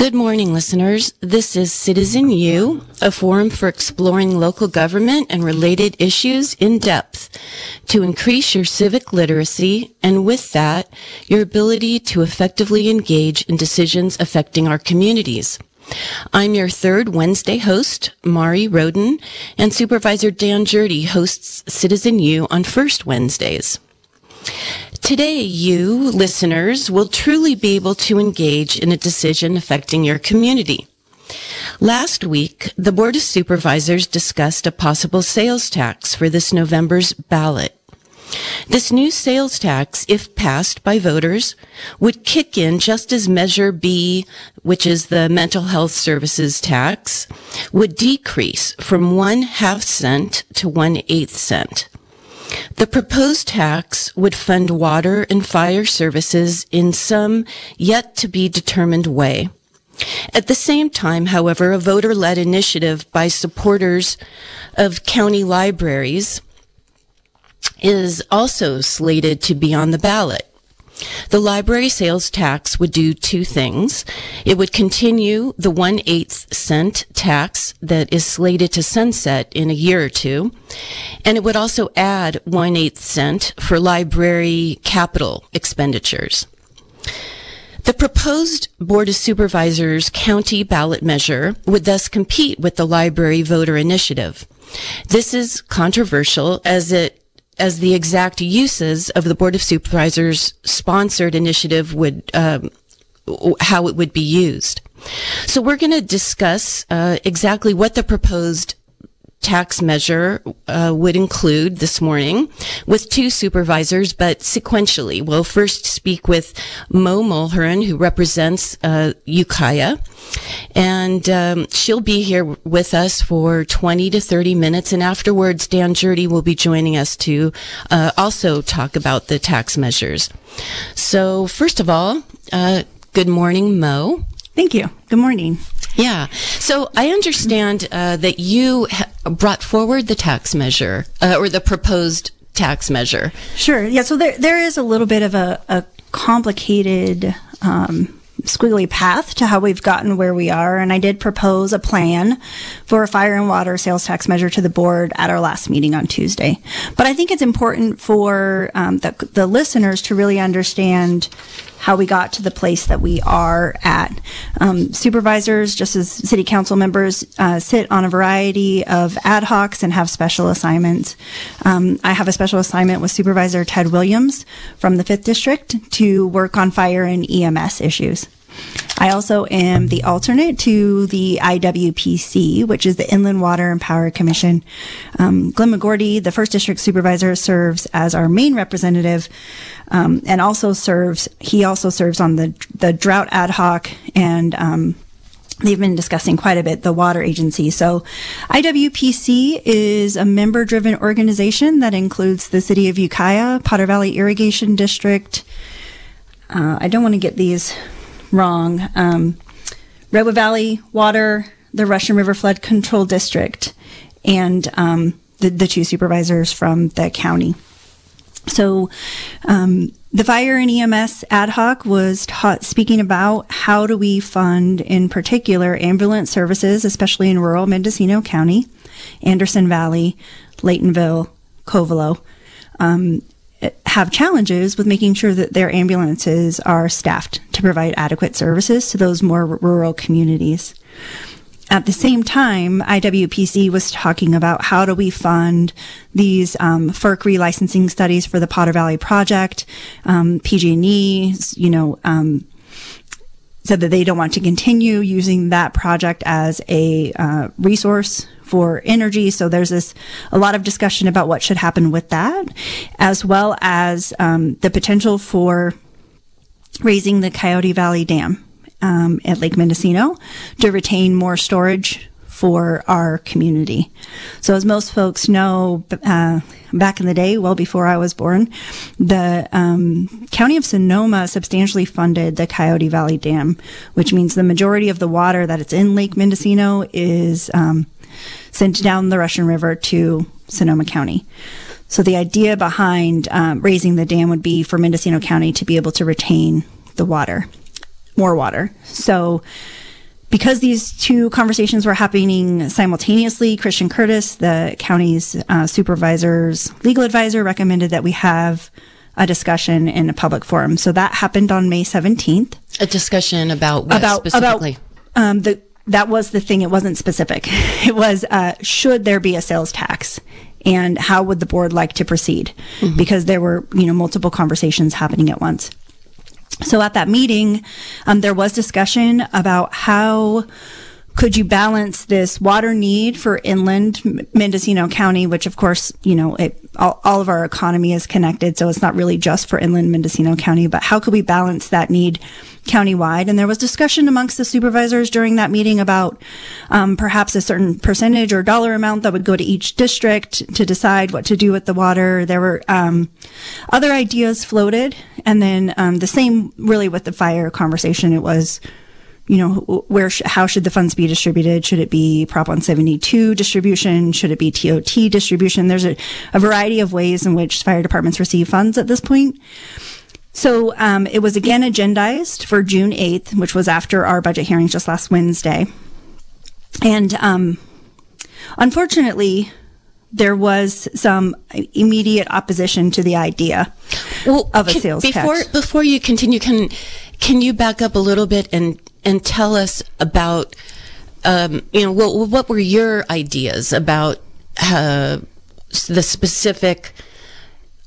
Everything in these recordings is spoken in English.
Good morning, listeners. This is Citizen U, a forum for exploring local government and related issues in depth to increase your civic literacy and with that, your ability to effectively engage in decisions affecting our communities. I'm your third Wednesday host, Mari Rodin, and Supervisor Dan Gjerde hosts Citizen U on first Wednesdays. Today, you, listeners, will truly be able to engage in a decision affecting your community. Last week, the Board of Supervisors discussed a possible sales tax for this November's ballot. This new sales tax, if passed by voters, would kick in just as Measure B, which is the mental health services tax, would decrease from one half cent to one eighth cent. The proposed tax would fund water and fire services in some yet to be determined way. At the same time, however, a voter led initiative by supporters of county libraries is also slated to be on the ballot. The library sales tax would do two things. It would continue the one eighth cent tax that is slated to sunset in a year or two. And it would also add one eighth cent for library capital expenditures. The proposed Board of Supervisors county ballot measure would thus compete with the library voter initiative. This is controversial as it as the exact uses of the Board of Supervisors sponsored initiative would, um, how it would be used. So we're going to discuss uh, exactly what the proposed tax measure uh, would include this morning with two supervisors, but sequentially. We'll first speak with Mo Mulheren, who represents uh, Ukiah, and um, she'll be here with us for 20 to 30 minutes. And afterwards, Dan Gjerde will be joining us to uh, also talk about the tax measures. So, first of all, uh, good morning, Mo. Thank you. Good morning. Yeah. So I understand uh, that you ha- brought forward the tax measure uh, or the proposed tax measure. Sure. Yeah. So there there is a little bit of a, a complicated. Um, squiggly path to how we've gotten where we are. And I did propose a plan for a fire and water sales tax measure to the board at our last meeting on Tuesday. But I think it's important for um, the, the listeners to really understand how we got to the place that we are at. Um, supervisors, just as city council members, uh, sit on a variety of ad hocs and have special assignments. Um, I have a special assignment with Supervisor Ted Williams from the 5th District to work on fire and EMS issues. I also am the alternate to the IWPC, which is the Inland Water and Power Commission. Um, Glenn McGourty, the first district supervisor, serves as our main representative, um, and also serves. He also serves on the the drought ad hoc and. Um, they've been discussing quite a bit the water agency. So, IWPC is a member driven organization that includes the city of Ukiah, Potter Valley Irrigation District. Uh, I don't want to get these wrong. Um, Redwood Valley Water, the Russian River Flood Control District, and um, the, the two supervisors from the county. So, um, the fire and EMS ad hoc was taught, speaking about how do we fund, in particular, ambulance services, especially in rural Mendocino County, Anderson Valley, Laytonville, Covelo. Um, have challenges with making sure that their ambulances are staffed to provide adequate services to those more rural communities. At the same time, IWPC was talking about how do we fund these um, FERC relicensing studies for the Potter Valley project. Um, PG&E, you know, um, said that they don't want to continue using that project as a uh, resource for energy. So there's this a lot of discussion about what should happen with that, as well as um, the potential for raising the Coyote Valley Dam um, at Lake Mendocino to retain more storage for our community. So, as most folks know, uh, back in the day, well before I was born, the um, County of Sonoma substantially funded the Coyote Valley Dam, which means the majority of the water that it's in Lake Mendocino is um, sent down the Russian River to Sonoma County. So, the idea behind um, raising the dam would be for Mendocino County to be able to retain the water, more water. So, because these two conversations were happening simultaneously, Christian Curtis, the county's uh, supervisor's legal advisor, recommended that we have a discussion in a public forum. So that happened on May 17th. A discussion about what about specifically? about um, the that was the thing. It wasn't specific. It was uh, should there be a sales tax, and how would the board like to proceed? Because there were you know multiple conversations happening at once. So at that meeting, um, there was discussion about how could you balance this water need for inland Mendocino County, which of course, you know, it, all, all of our economy is connected. So it's not really just for inland Mendocino County, but how could we balance that need countywide? And there was discussion amongst the supervisors during that meeting about um, perhaps a certain percentage or dollar amount that would go to each district to decide what to do with the water. There were um, other ideas floated. And then um, the same really with the fire conversation. It was, you know, where, sh- how should the funds be distributed? Should it be Prop 172 distribution? Should it be TOT distribution? There's a, a variety of ways in which fire departments receive funds at this point. So um, it was again agendized for June 8th, which was after our budget hearings just last Wednesday. And um, unfortunately, there was some immediate opposition to the idea well, of a can- sales before, tax. Before you continue, can can you back up a little bit and and tell us about um, you know what what were your ideas about uh, the specific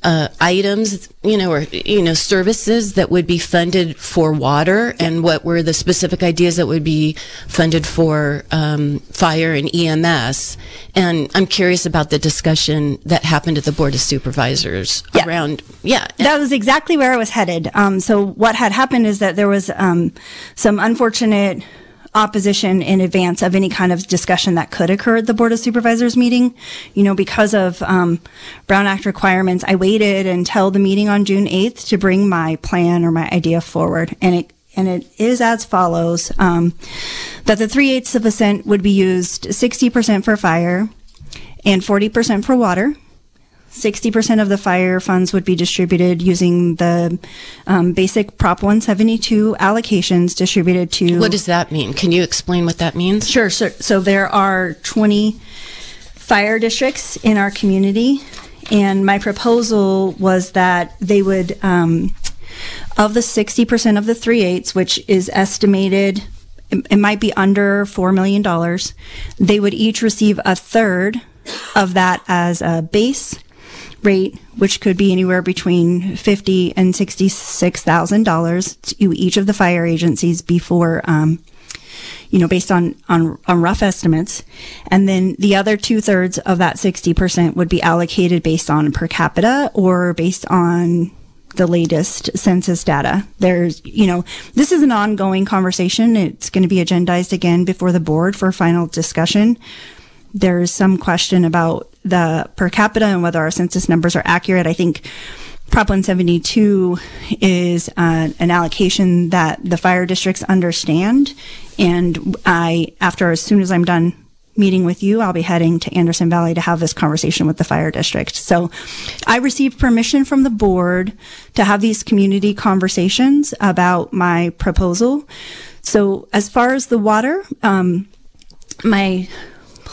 uh, items, you know, or you know, services that would be funded for water, and what were the specific ideas that would be funded for um, fire and EMS? And I'm curious about the discussion that happened at the board of supervisors Yeah. around, yeah, that was exactly where I was headed. Um, so what had happened is that there was um, some unfortunate opposition in advance of any kind of discussion that could occur at the board of supervisors meeting. You know, because of um, Brown Act requirements, I waited until the meeting on June eighth to bring my plan or my idea forward, and it. And it is as follows: um, that the three eighths of a cent would be used sixty percent for fire, and forty percent for water. 60% of the fire funds would be distributed using the um, basic Prop 172 allocations distributed to. What does that mean? Can you explain what that means? Sure. So, so there are 20 fire districts in our community, and my proposal was that they would, um, of the 60% of the three eighths, which is estimated, it, it might be under $4 million, they would each receive a third of that as a base rate, which could be anywhere between fifty and sixty-six thousand dollars to each of the fire agencies before, um, you know, based on, on on rough estimates, and then the other two thirds of that sixty percent would be allocated based on per capita or based on the latest census data. There's, you know, this is an ongoing conversation. It's going to be agendized again before the board for final discussion there's some question about the per capita and whether our census numbers are accurate. I think Prop 172 is uh, an allocation that the fire districts understand. And I, after as soon as I'm done meeting with you, I'll be heading to Anderson Valley to have this conversation with the fire district. So I received permission from the board to have these community conversations about my proposal. So as far as the water, um, my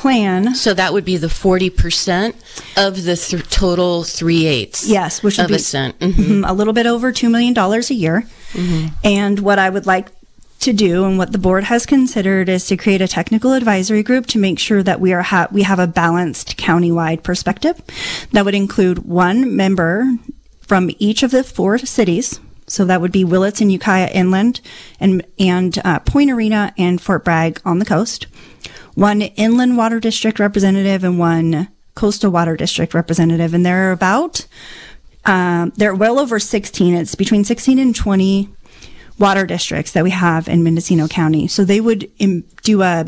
plan So that would be the 40% of the th- total three eighths. Yes, which would be a cent. Mhm. mhm, a little bit over $2 million a year. And what I would like to do and what the board has considered is to create a technical advisory group to make sure that we are ha- we have a balanced countywide perspective that would include one member from each of the four cities. So that would be Willits and Ukiah Inland and, and uh, Point Arena and Fort Bragg on the coast. One inland water district representative and one coastal water district representative. And there are about um, there are well over 16. It's between 16 and 20 water districts that we have in Mendocino County. So they would im- do a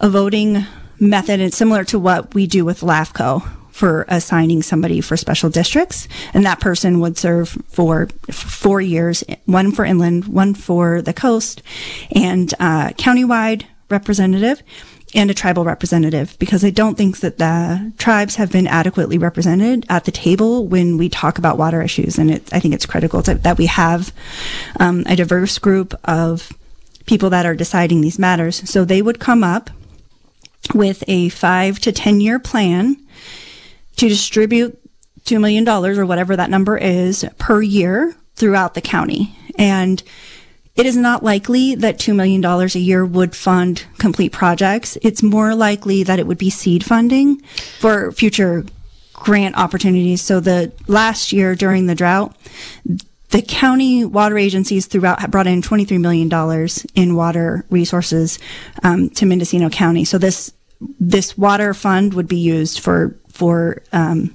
a voting method. It's similar to what we do with LAFCO for assigning somebody for special districts, and that person would serve for four years, one for inland, one for the coast, and uh, countywide representative and a tribal representative because I don't think that the tribes have been adequately represented at the table when we talk about water issues. And it, I think it's critical to, that we have um, a diverse group of people that are deciding these matters. So they would come up with a five to 10 year plan to distribute $2 million or whatever that number is per year throughout the county. And it is not likely that $2 million a year would fund complete projects. It's more likely that it would be seed funding for future grant opportunities. So the last year during the drought, the county water agencies throughout brought in $23 million in water resources um, to Mendocino County. So this this water fund would be used for for um,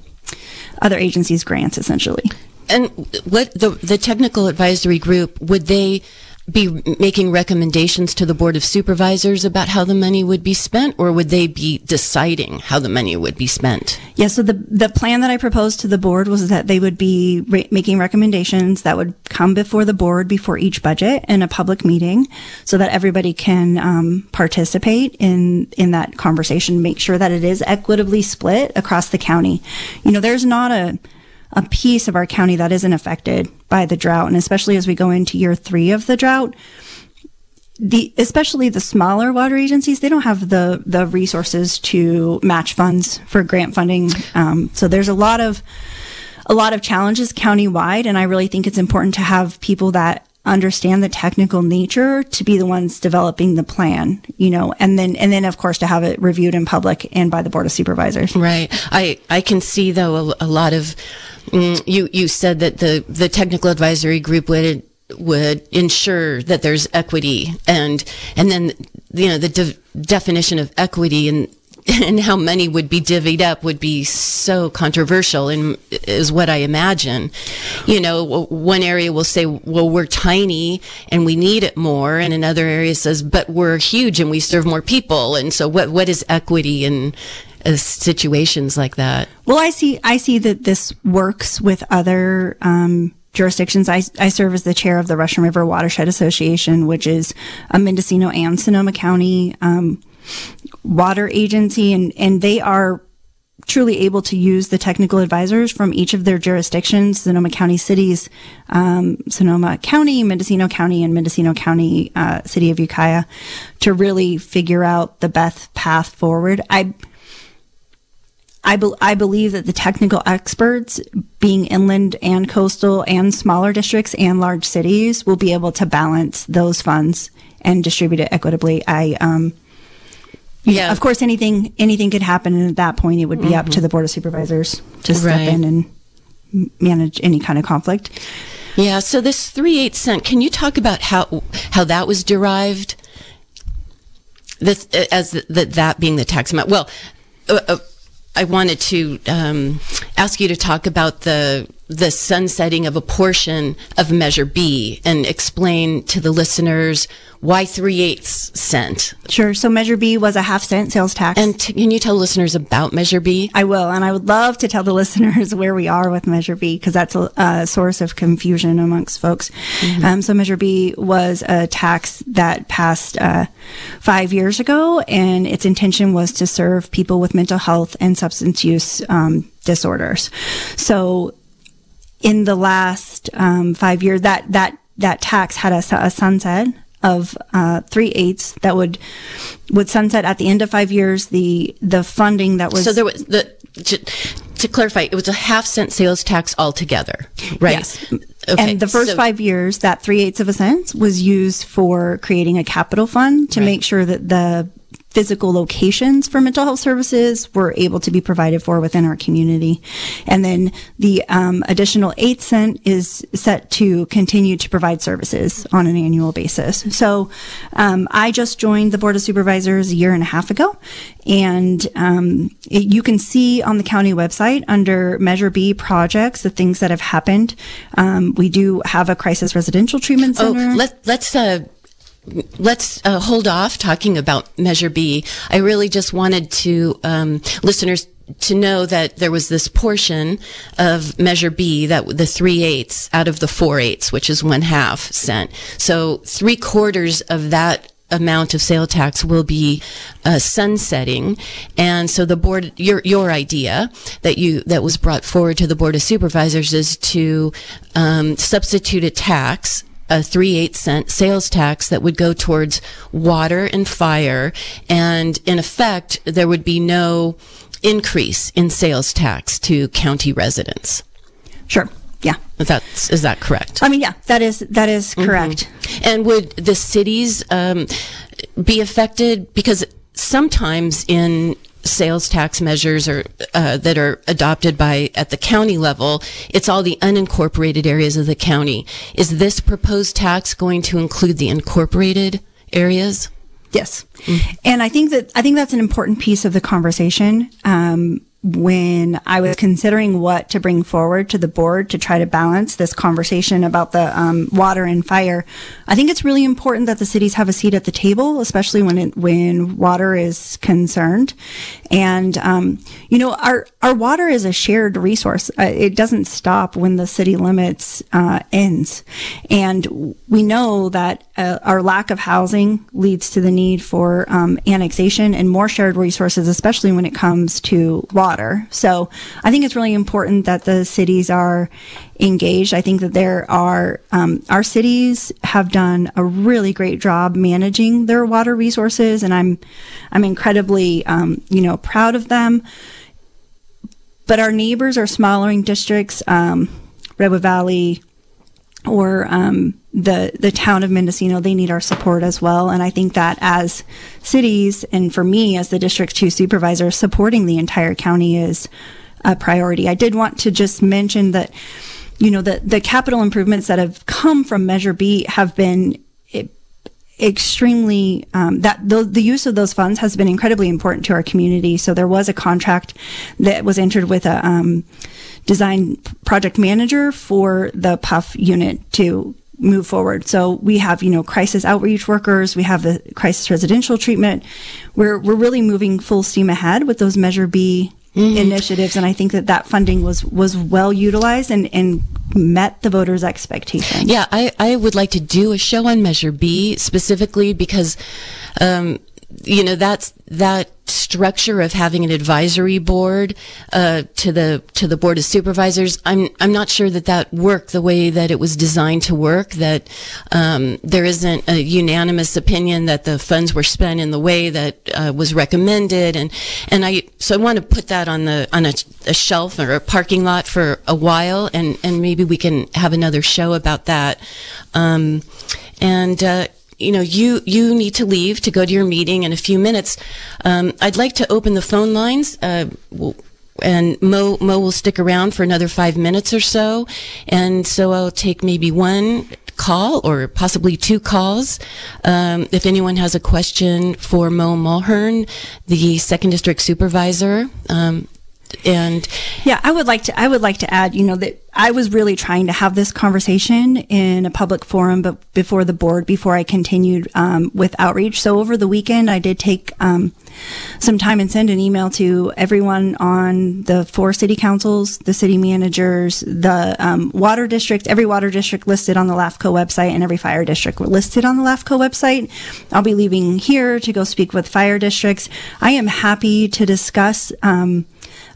other agencies' grants, essentially. And what the the technical advisory group would they be making recommendations to the board of supervisors about how the money would be spent or would they be deciding how the money would be spent? Yeah so the the plan that i proposed to the board was that they would be re- making recommendations that would come before the board before each budget in a public meeting so that everybody can um, participate in in that conversation make sure that it is equitably split across the county. You know there's not a a piece of our county that isn't affected by the drought. And especially as we go into year three of the drought, the especially the smaller water agencies they don't have the the resources to match funds for grant funding um, so there's a lot of a lot of challenges countywide and i really think it's important to have people that understand the technical nature to be the ones developing the plan you know and then and then of course to have it reviewed in public and by the board of supervisors. Right. I i can see though a, a lot of Mm, you you said that the the technical advisory group would would ensure that there's equity and and then you know the de- definition of equity and and how money would be divvied up would be so controversial and is what I imagine. You know, one area will say, well, we're tiny and we need it more. And another area says, but we're huge and we serve more people. And so what, what is equity and, uh, situations like that. Well, I see, I see that this works with other, um, jurisdictions. I, I serve as the chair of the Russian River Watershed Association, which is a Mendocino and Sonoma County, um, water agency and, and they are truly able to use the technical advisors from each of their jurisdictions, Sonoma County cities, um, Sonoma County, Mendocino County, and Mendocino County, uh, City of Ukiah, to really figure out the best path forward. I I, be- I believe that the technical experts, being inland and coastal and smaller districts and large cities, will be able to balance those funds and distribute it equitably. I, um, yeah. Of course, anything anything could happen, and at that point, it would be mm-hmm. up to the board of supervisors to step right. in and manage any kind of conflict. Yeah. So this three eight cent. Can you talk about how how that was derived? This as the, that being the tax amount. Well. Uh, uh, I wanted to um, ask you to talk about the the sunsetting of a portion of Measure B and explain to the listeners why three eighths cent. Sure. So Measure B was a half cent sales tax. And t- can you tell listeners about Measure B? I will, and I would love to tell the listeners where we are with Measure B because that's a, a, source of confusion amongst folks. Mm-hmm. Um, so Measure B was a tax that passed uh, five years ago, and its intention was to serve people with mental health and substance use um, disorders. So in the last um, five years, that that that tax had a, a sunset of uh, three eighths that would would sunset at the end of five years. The the funding that was so there was the to, to clarify, it was a half cent sales tax altogether, right? Yes. Okay, and the first so, five years, that three eighths of a cent was used for creating a capital fund to right. make sure that the physical locations for mental health services were able to be provided for within our community. And then the um, additional eight cent is set to continue to provide services on an annual basis. So um, I just joined the Board of Supervisors a year and a half ago. And um, it, you can see on the county website under Measure B projects the things that have happened. Um, we do have a crisis residential treatment oh, center. Oh, let, let's uh, let's uh, hold off talking about Measure B. I really just wanted to um, listeners to know that there was this portion of Measure B that the three eighths out of the four eighths, which is one half cent. So three quarters of that amount of sale tax will be uh, sunsetting, and so the board, your your idea that you that was brought forward to the board of supervisors is to um, substitute a tax a three eight cent sales tax that would go towards water and fire, and in effect, there would be no increase in sales tax to county residents. Sure. Yeah. That's is that correct? I mean, yeah, that is that is correct. And would the cities um, be affected because sometimes in sales tax measures or uh, that are adopted by at the county level, it's all the unincorporated areas of the county. Is this proposed tax going to include the incorporated areas? Yes, and I think that I think that's an important piece of the conversation. Um, when I was considering what to bring forward to the board to try to balance this conversation about the um, water and fire, I think it's really important that the cities have a seat at the table, especially when it, when water is concerned. And um, you know, our our water is a shared resource. Uh, it doesn't stop when the city limits uh, ends, and we know that uh, our lack of housing leads to the need for um, annexation and more shared resources, especially when it comes to water. So I think it's really important that the cities are engaged. I think that there are um, our cities have done a really great job managing their water resources, and I'm I'm incredibly um, you know proud of them. But our neighbors are smaller districts, um, Redwood Valley, or um, the the town of Mendocino, they need our support as well. And I think that as cities, and for me as the District Two supervisor, supporting the entire county is a priority. I did want to just mention that, you know, the the capital improvements that have come from Measure B have been extremely um, that the, the use of those funds has been incredibly important to our community. So there was a contract that was entered with a um, design project manager for the PHF unit to move forward. So we have, you know, crisis outreach workers, we have the crisis residential treatment. We're we're really moving full steam ahead with those Measure B mm-hmm. initiatives, and I think that that funding was was well utilized and and met the voters' expectations. Yeah, I I would like to do a show on Measure B specifically because. Um, you know that's that structure of having an advisory board uh, to the to the board of supervisors. I'm I'm not sure that that worked the way that it was designed to work. That um, there isn't a unanimous opinion that the funds were spent in the way that uh, was recommended, and and I so I want to put that on the on a, a shelf or a parking lot for a while, and and maybe we can have another show about that. Um, and uh, you know, you you need to leave to go to your meeting in a few minutes. Um, I'd like to open the phone lines. Uh, and Mo Mo will stick around for another five minutes or so, and so I'll take maybe one call or possibly two calls. Um, if anyone has a question for Mo Mulheren, the second district supervisor, um, and yeah, I would like to. I would like to add, you know, that I was really trying to have this conversation in a public forum, but before the board, before I continued um, with outreach. So over the weekend, I did take um, some time and send an email to everyone on the four city councils, the city managers, the um, water district, every water district listed on the LAFCO website, and every fire district listed on the LAFCO website. I'll be leaving here to go speak with fire districts. I am happy to discuss. Um,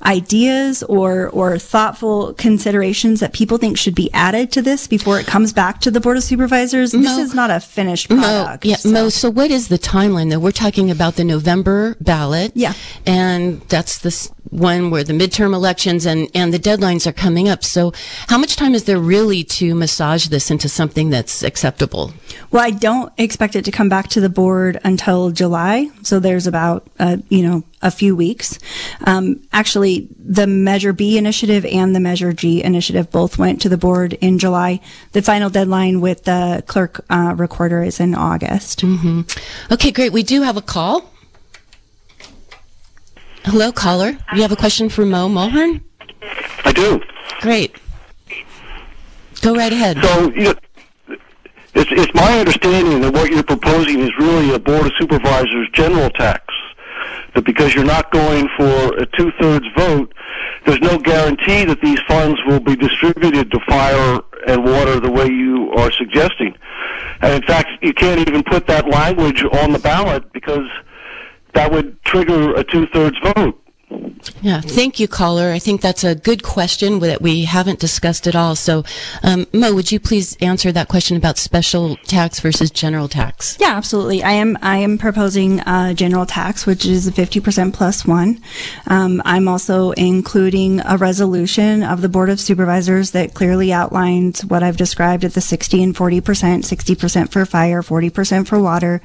ideas or or thoughtful considerations that people think should be added to this before it comes back to the board of supervisors? Mo, this is not a finished product. Mo, yeah, so. Mo. So what is the timeline though? We're talking about the November ballot. Yeah, and that's the one where the midterm elections and and the deadlines are coming up. So how much time is there really to massage this into something that's acceptable? Well, I don't expect it to come back to the board until July. So there's about uh, you know a few weeks. Um, actually, the Measure B initiative and the Measure G initiative both went to the board in July. The final deadline with the clerk uh, recorder is in August. Mm-hmm. Okay, great. We do have a call. Hello, caller. You have a question for Mo Mulheren? I do. Great. Go right ahead. So, you know, it's, it's my understanding that what you're proposing is really a Board of Supervisors general tax that because you're not going for a two-thirds vote, there's no guarantee that these funds will be distributed to fire and water the way you are suggesting. And in fact, you can't even put that language on the ballot because that would trigger a two-thirds vote. Yeah, thank you, caller. I think that's a good question that we haven't discussed at all. So, um, Mo, would you please answer that question about special tax versus general tax? Yeah, absolutely. I am I am proposing a general tax, which is fifty percent plus one. Um, I'm also including a resolution of the Board of Supervisors that clearly outlines what I've described at the sixty and forty percent, sixty percent for fire, forty percent for water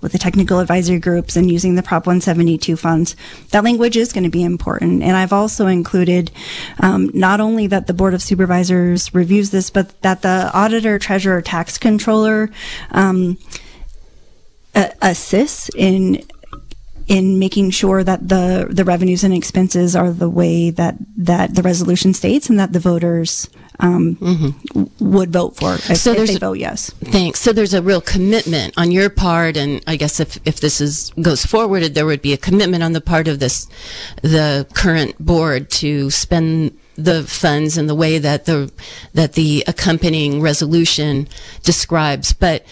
with the technical advisory groups and using the Prop 172 funds. That language is going to be important. And I've also included um, not only that the Board of Supervisors reviews this, but that the auditor, treasurer, tax controller um, assists in in making sure that the the revenues and expenses are the way that that the resolution states and that the voters um, mm-hmm. would vote for if, so if they vote yes. Thanks. So there's a real commitment on your part, and I guess if, if this is goes forwarded, there would be a commitment on the part of this the current board to spend the funds in the way that the that the accompanying resolution describes, but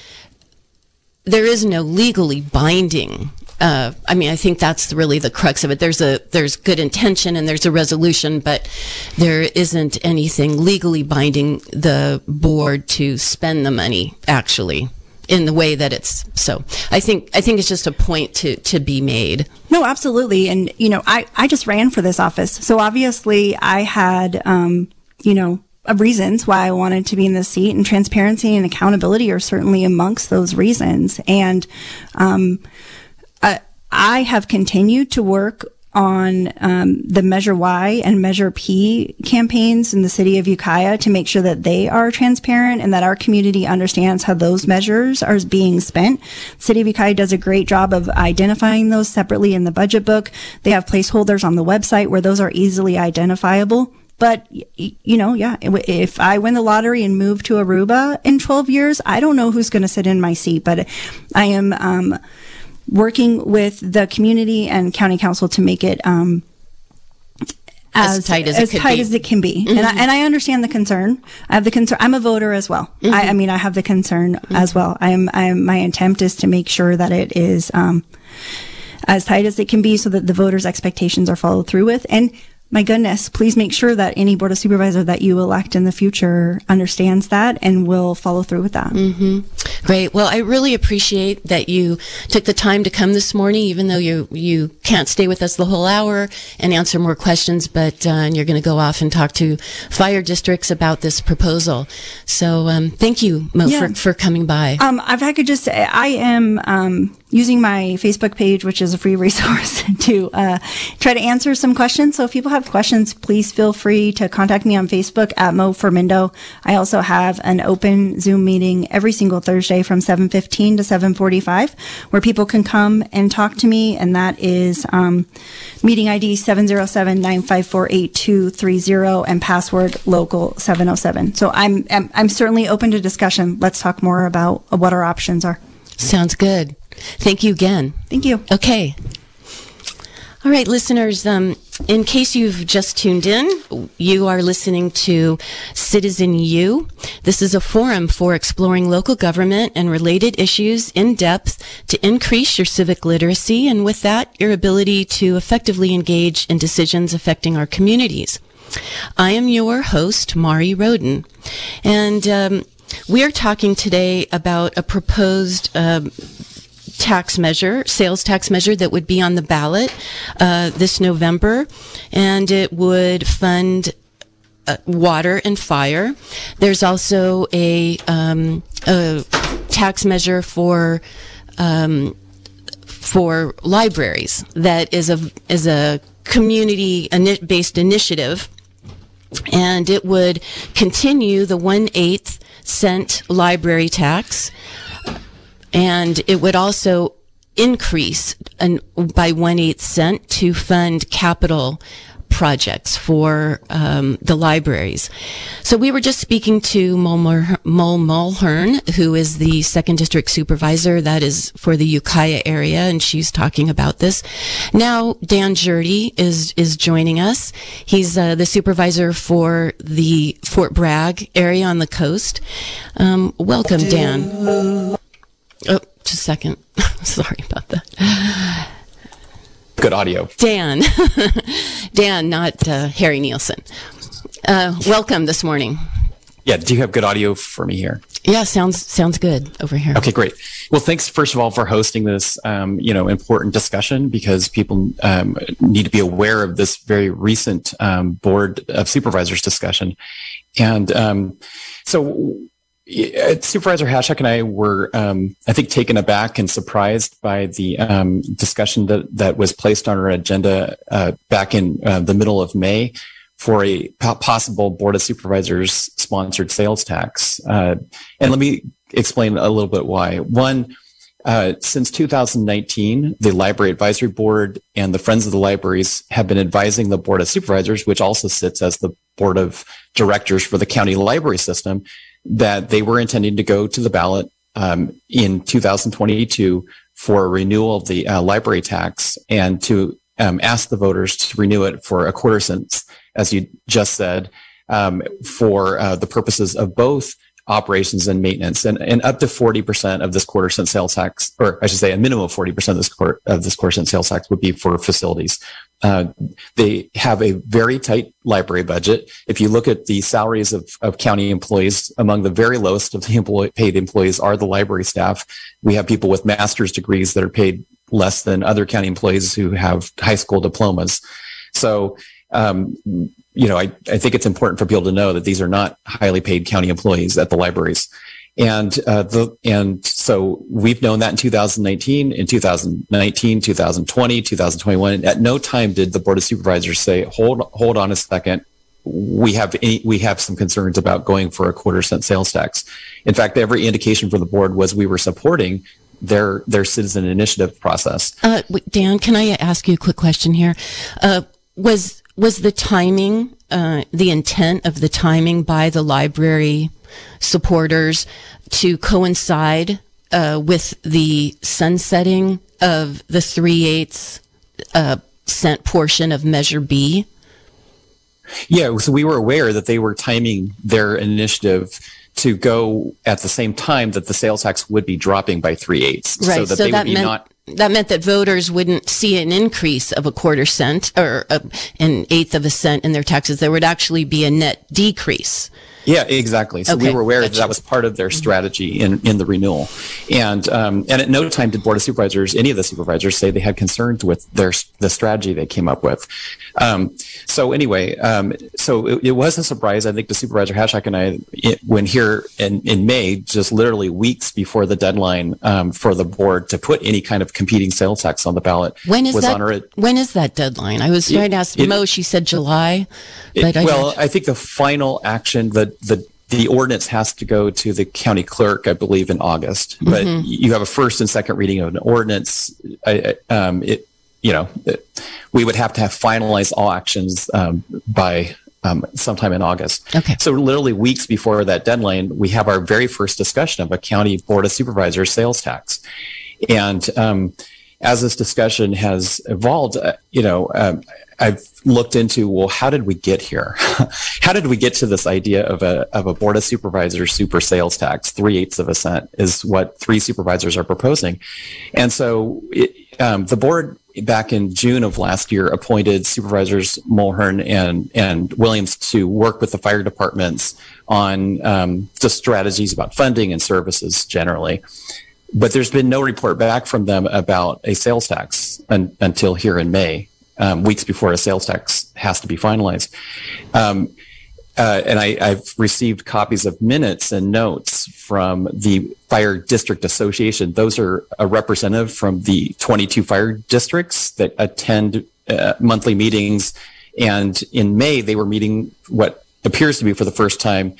there is no legally binding uh, I mean, I think that's really the crux of it. There's a there's good intention and there's a resolution, but there isn't anything legally binding the board to spend the money actually in the way that it's so i think i think it's just a point to to be made no absolutely and you know i i just ran for this office so obviously i had um you know reasons why I wanted to be in this seat, and transparency and accountability are certainly amongst those reasons. And um, uh, I have continued to work on um, the Measure Y and Measure P campaigns in the city of Ukiah to make sure that they are transparent and that our community understands how those measures are being spent. City of Ukiah does a great job of identifying those separately in the budget book. They have placeholders on the website where those are easily identifiable. But, you know, yeah, if I win the lottery and move to Aruba in 12 years, I don't know who's going to sit in my seat, but I am, um, working with the community and county counsel to make it um, as, as, tight as as it, tight as it can be. Mm-hmm. And, I, and I understand the concern. I have the concern. I'm a voter as well. Mm-hmm. I, I, mean, I have the concern mm-hmm. as well. I am, I am, my attempt is to make sure that it is, um, as tight as it can be so that the voters' expectations are followed through with. And my goodness, please make sure that any board of supervisor that you elect in the future understands that and will follow through with that. Mm-hmm. Great. Well, I really appreciate that you took the time to come this morning, even though you you can't stay with us the whole hour and answer more questions. But uh, you're going to go off and talk to fire districts about this proposal. So um, thank you, Mo, yeah. for, for coming by. Um, if I could just say, I am um, using my Facebook page, which is a free resource, to uh, try to answer some questions. So if people have questions, please feel free to contact me on Facebook at Mo for Mendo. I also have an open Zoom meeting every single Thursday from 7:15 to 7:45, where people can come and talk to me, and that is um, meeting ID 707-954-8230 and password local 707. So I'm, I'm I'm certainly open to discussion. Let's talk more about what our options are. Sounds good. Thank you again. Thank you. Okay. All right, listeners, um, in case you've just tuned in, you are listening to Citizen U. This is a forum for exploring local government and related issues in depth to increase your civic literacy and with that, your ability to effectively engage in decisions affecting our communities. I am your host, Mari Rodin, and um, we are talking today about a proposed um, tax measure, sales tax measure that would be on the ballot uh, this November, and it would fund uh, water and fire. There's also a, um, a tax measure for um, for libraries that is a is a community based initiative, and it would continue the one eighth cent library tax and it would also increase an, by one eighth cent to fund capital projects for um, the libraries. So we were just speaking to Mol Mulheren, who is the second district supervisor that is for the Ukiah area, and she's talking about this. Now Dan Gjerde is is joining us. He's uh, the supervisor for the Fort Bragg area on the coast. Um, welcome, Dan. Oh, just a second. Sorry about that. Good audio. Dan. Dan, not uh, Harry Nielsen. Uh, welcome this morning. Yeah, do you have good audio for me here? Yeah, sounds sounds good over here. Okay, great. Well, thanks first of all for hosting this, um, you know, important discussion because people um, need to be aware of this very recent um, board of supervisors discussion, and um, so Supervisor Haschak and I were, um, I think, taken aback and surprised by the um, discussion that that was placed on our agenda uh, back in uh, the middle of May for a possible board of supervisors sponsored sales tax. Uh, and let me explain a little bit why. One, uh, since 2019, the Library Advisory Board and the Friends of the Libraries have been advising the Board of Supervisors, which also sits as the Board of Directors for the county library system, that they were intending to go to the ballot um, in 2022 for a renewal of the uh, library tax and to um, ask the voters to renew it for a quarter cent as you just said, um, for uh, the purposes of both operations and maintenance, and, and up to 40% of this quarter cent sales tax, or I should say a minimum of 40% of this quarter, of this quarter cent sales tax would be for facilities. Uh, they have a very tight library budget. If you look at the salaries of, of county employees, among the very lowest of the paid employees are the library staff. We have people with master's degrees that are paid less than other county employees who have high school diplomas. So um, you know, I, I think it's important for people to know that these are not highly paid county employees at the libraries. And, uh, the, and so we've known that in 2019, in 2019, 2020, 2021. At no time did the board of supervisors say, hold, hold on a second. We have any, we have some concerns about going for a quarter cent sales tax. In fact, every indication for the board was we were supporting their their citizen initiative process. Uh, Dan, can I ask you a quick question here? Uh, was was the timing, uh, the intent of the timing by the library supporters to coincide uh, with the sunsetting of the three eighths uh, cent portion of Measure B? Yeah, so we were aware that they were timing their initiative to go at the same time that the sales tax would be dropping by three eighths. Right. So that so they that would be meant- not that meant that voters wouldn't see an increase of a quarter cent or a, an eighth of a cent in their taxes. There would actually be a net decrease. Yeah, exactly. So okay, we were aware gotcha. that that was part of their strategy in, in the renewal, and um, and at no time did board of supervisors, any of the supervisors, say they had concerns with their the strategy they came up with. Um, so anyway, um, so it, it, was a surprise. I think the supervisor Haschak and I, it, when here in in May, just literally weeks before the deadline um, for the board to put any kind of competing sales tax on the ballot. When is that? Our, when is that deadline? I was trying to ask Mo. She said July. But I well, I think the final action, the the the ordinance has to go to the county clerk, I believe, in August. But mm-hmm. you have a first and second reading of an ordinance. I, um, it, you know, we would have to have finalized all actions um, by um, sometime in August. Okay. So literally weeks before that deadline, we have our very first discussion of a county board of supervisors sales tax, and um, as this discussion has evolved, uh, you know, um, I've looked into, well, how did we get here? how did we get to this idea of a, of a board of supervisors super sales tax? Three eighths of a cent is what three supervisors are proposing. And so it, um, the board back in June of last year appointed supervisors Mulheren and, and Williams to work with the fire departments on um, just strategies about funding and services generally. But there's been no report back from them about a sales tax un- until here in May um, weeks before a sales tax has to be finalized. Um, uh, and I, have received copies of minutes and notes from the Fire District Association. Those are a representative from the 22 fire districts that attend uh, monthly meetings. And in May, they were meeting what appears to be for the first time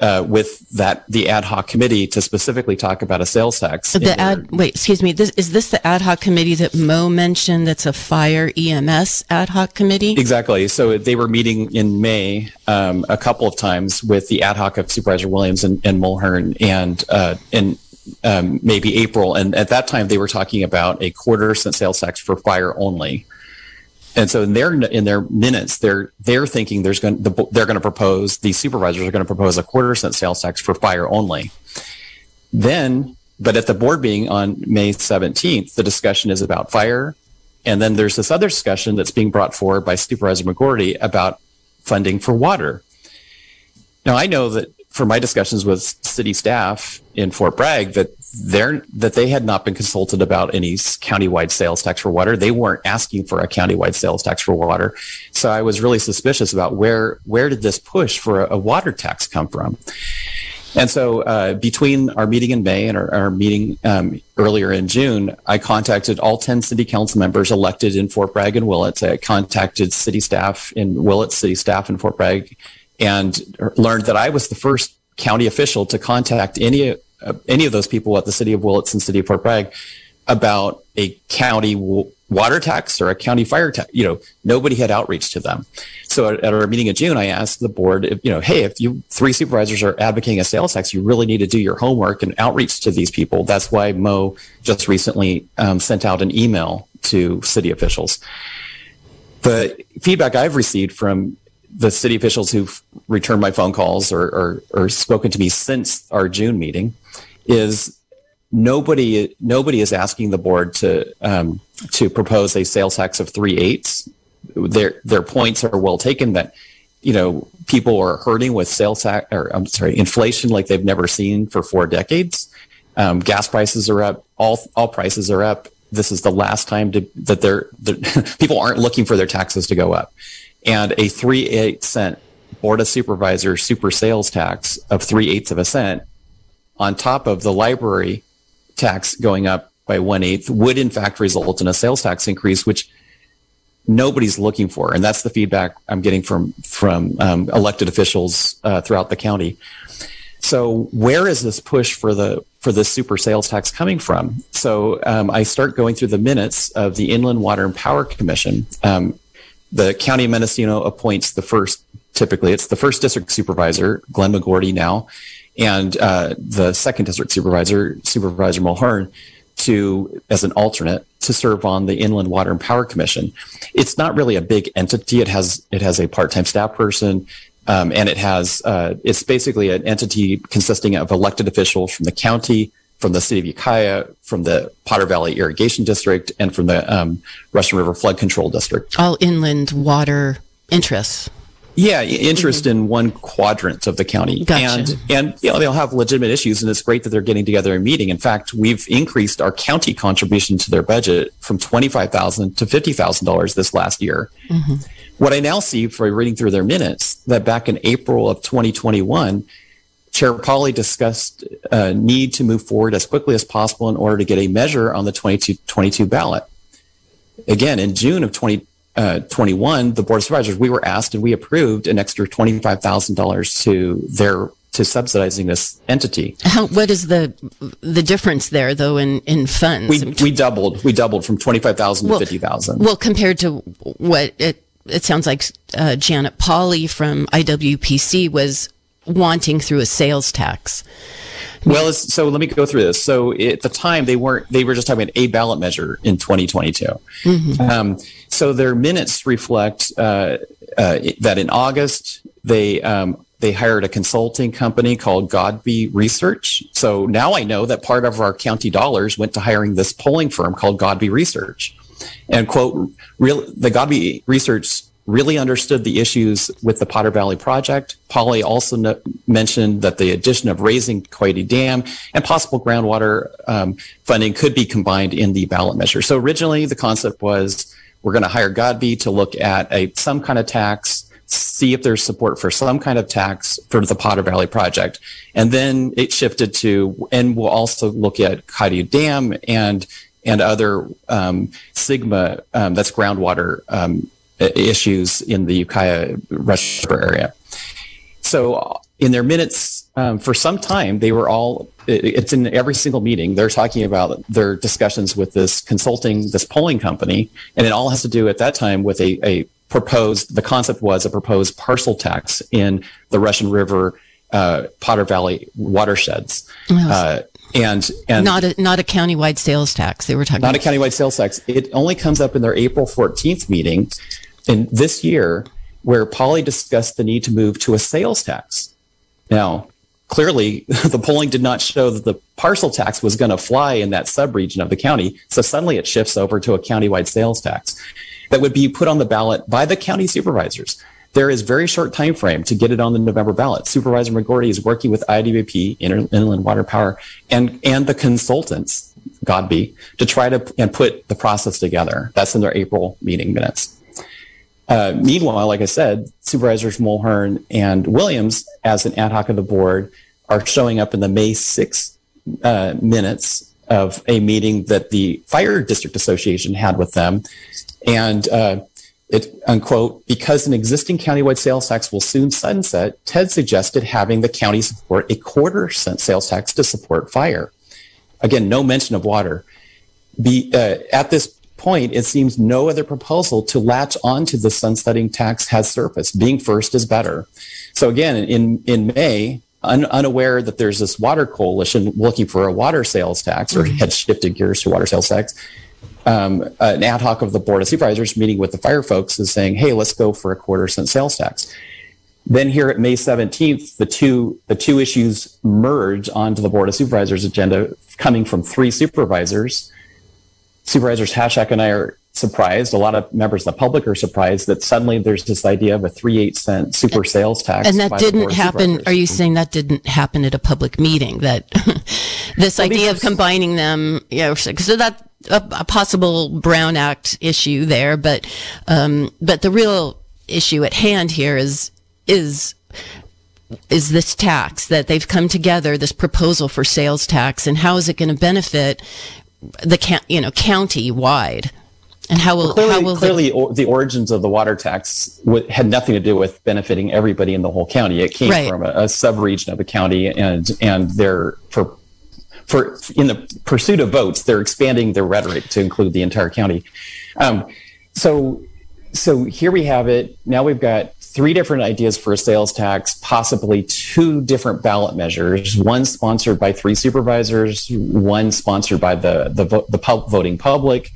uh, with that the ad hoc committee to specifically talk about a sales tax. The ad wait, excuse me. This is this the ad hoc committee that Mo mentioned? That's a fire EMS ad hoc committee. Exactly. So they were meeting in May um, a couple of times with the ad hoc of Supervisor Williams and, and Mulheren and uh, and um, maybe April. And at that time, they were talking about a quarter cent sales tax for fire only. And so in their in their minutes, they're they're thinking there's going the, they're going to propose the supervisors are going to propose a quarter cent sales tax for fire only. Then, but at the board meeting on May 17th, the discussion is about fire And then there's this other discussion that's being brought forward by Supervisor McGourty about funding for water. Now, I know that for my discussions with city staff in Fort Bragg that they're that they had not been consulted about any countywide sales tax for water. They weren't asking for a countywide sales tax for water. So I was really suspicious about where where did this push for a, a water tax come from? And so uh, between our meeting in May and our, our meeting um, earlier in June, I contacted all 10 city council members elected in Fort Bragg and Willits. I contacted city staff in Willits, city staff in Fort Bragg, and learned that I was the first county official to contact any uh, any of those people at the city of Willits and city of Fort Bragg about a county w- water tax or a county fire tax. You know, nobody had outreach to them. So at, at, our meeting in June, I asked the board, if, you know, hey, if you three supervisors are advocating a sales tax, you really need to do your homework and outreach to these people. That's why Mo just recently um, sent out an email to city officials. The feedback I've received from the city officials who've returned my phone calls or, or, or spoken to me since our June meeting is nobody nobody is asking the board to um, to propose a sales tax of three eighths. Their their points are well taken that you know people are hurting with sales tax or I'm sorry inflation like they've never seen for four decades. Um, gas prices are up. All all prices are up. This is the last time to, that they're, people aren't looking for their taxes to go up and a three eight cent board of supervisor super sales tax of three eighths of a cent on top of the library tax going up by one eighth would in fact result in a sales tax increase, which nobody's looking for, and that's the feedback I'm getting from from um, elected officials uh, throughout the county. So where is this push for the for this super sales tax coming from? So um, I start going through the minutes of the Inland Water and Power Commission. Um, the county of Mendocino appoints the first, typically it's the first district supervisor, Glenn McGourty now, and uh, the second district supervisor, Supervisor Mulheren, to as an alternate to serve on the Inland Water and Power Commission. It's not really a big entity. It has it has a part time staff person. Um, and it has uh, it's basically an entity consisting of elected officials from the county, from the city of Ukiah, from the Potter Valley Irrigation District, and from the um, Russian River Flood Control District. All inland water interests. Yeah, interest mm-hmm. in one quadrant of the county, gotcha. and and you know they'll have legitimate issues, and it's great that they're getting together and meeting. In fact, we've increased our county contribution to their budget from twenty five thousand to fifty thousand dollars this last year. Mm-hmm. What I now see for reading through their minutes that back in April of twenty twenty one Chair Pauli discussed a uh, need to move forward as quickly as possible in order to get a measure on the 2022 ballot. Again, in June of 2021, uh, the Board of Supervisors, we were asked and we approved an extra $25,000 to their to subsidizing this entity. How, what is the the difference there, though, in, in funds? We, we doubled. We doubled from twenty five thousand well, to fifty thousand. Well, compared to what it it sounds like uh, Janet Pauli from IWPC was wanting through a sales tax. Well, so let me go through this. So at the time, they weren't, they were just talking about a ballot measure in 2022. Mm-hmm. Um, so their minutes reflect uh, uh, that in August, they, um, they hired a consulting company called Godbe Research. So now I know that part of our county dollars went to hiring this polling firm called Godbe Research. And quote, real, the Godbe Research really understood the issues with the Potter Valley project. Pauli also no- mentioned that the addition of raising Coyote Dam and possible groundwater um, funding could be combined in the ballot measure. So originally the concept was we're going to hire Godbe to look at a some kind of tax, see if there's support for some kind of tax for the Potter Valley project. And then it shifted to, and we'll also look at Coyote Dam and and other um, SGMA, um, that's groundwater um, issues in the Ukiah Rush area. So in their minutes um, for some time, they were all, it's in every single meeting. They're talking about their discussions with this consulting, this polling company. And it all has to do at that time with a, a proposed, the concept was a proposed parcel tax in the Russian River, uh, Potter Valley watersheds. Uh, and and not a not a countywide sales tax. They were talking not a countywide sales tax. It only comes up in their April 14th meeting, in this year where Pauli discussed the need to move to a sales tax. Now, clearly the polling did not show that the parcel tax was going to fly in that subregion of the county. So suddenly it shifts over to a countywide sales tax that would be put on the ballot by the county supervisors. There is very short time frame to get it on the November ballot. Supervisor McGourty is working with IWP, Inland Water Power, and and the consultants, Godbe, to try to and put the process together. That's in their April meeting minutes. Uh, meanwhile, like I said, Supervisors Mulheren and Williams, as an ad hoc of the board, are showing up in the May 6 uh, minutes of a meeting that the Fire District Association had with them. And uh, it, unquote, because an existing countywide sales tax will soon sunset, Ted suggested having the county support a quarter cent sales tax to support fire. Again, no mention of water. Be, uh, at this point, it seems no other proposal to latch onto the sunsetting tax has surfaced. Being first is better. So again, in, in May, un, unaware that there's this water coalition looking for a water sales tax or mm-hmm. had shifted gears to water sales tax, um, an ad hoc of the board of supervisors meeting with the fire folks is saying, hey, let's go for a quarter cent sales tax. Then here at May 17th, the two the two issues merge onto the board of supervisors agenda, coming from three supervisors Supervisors Haschak and I are surprised. A lot of members of the public are surprised that suddenly there's this idea of a three eight cent super sales tax. And that didn't happen. Are you saying that didn't happen at a public meeting? That this well, idea of combining them, you know, so that a, a possible Brown Act issue there, but um, but the real issue at hand here is is is this tax that they've come together, this proposal for sales tax, and how is it going to benefit the you know county wide and how will well, clearly, how will clearly the, the, origins of the water tax w- had nothing to do with benefiting everybody in the whole county. It came right. from a, a sub-region of the county, and and they're for for in the pursuit of votes, they're expanding their rhetoric to include the entire county. Um, so so here we have it. Now we've got three different ideas for a sales tax, possibly two different ballot measures, one sponsored by three supervisors, one sponsored by the, the, the pub, voting public.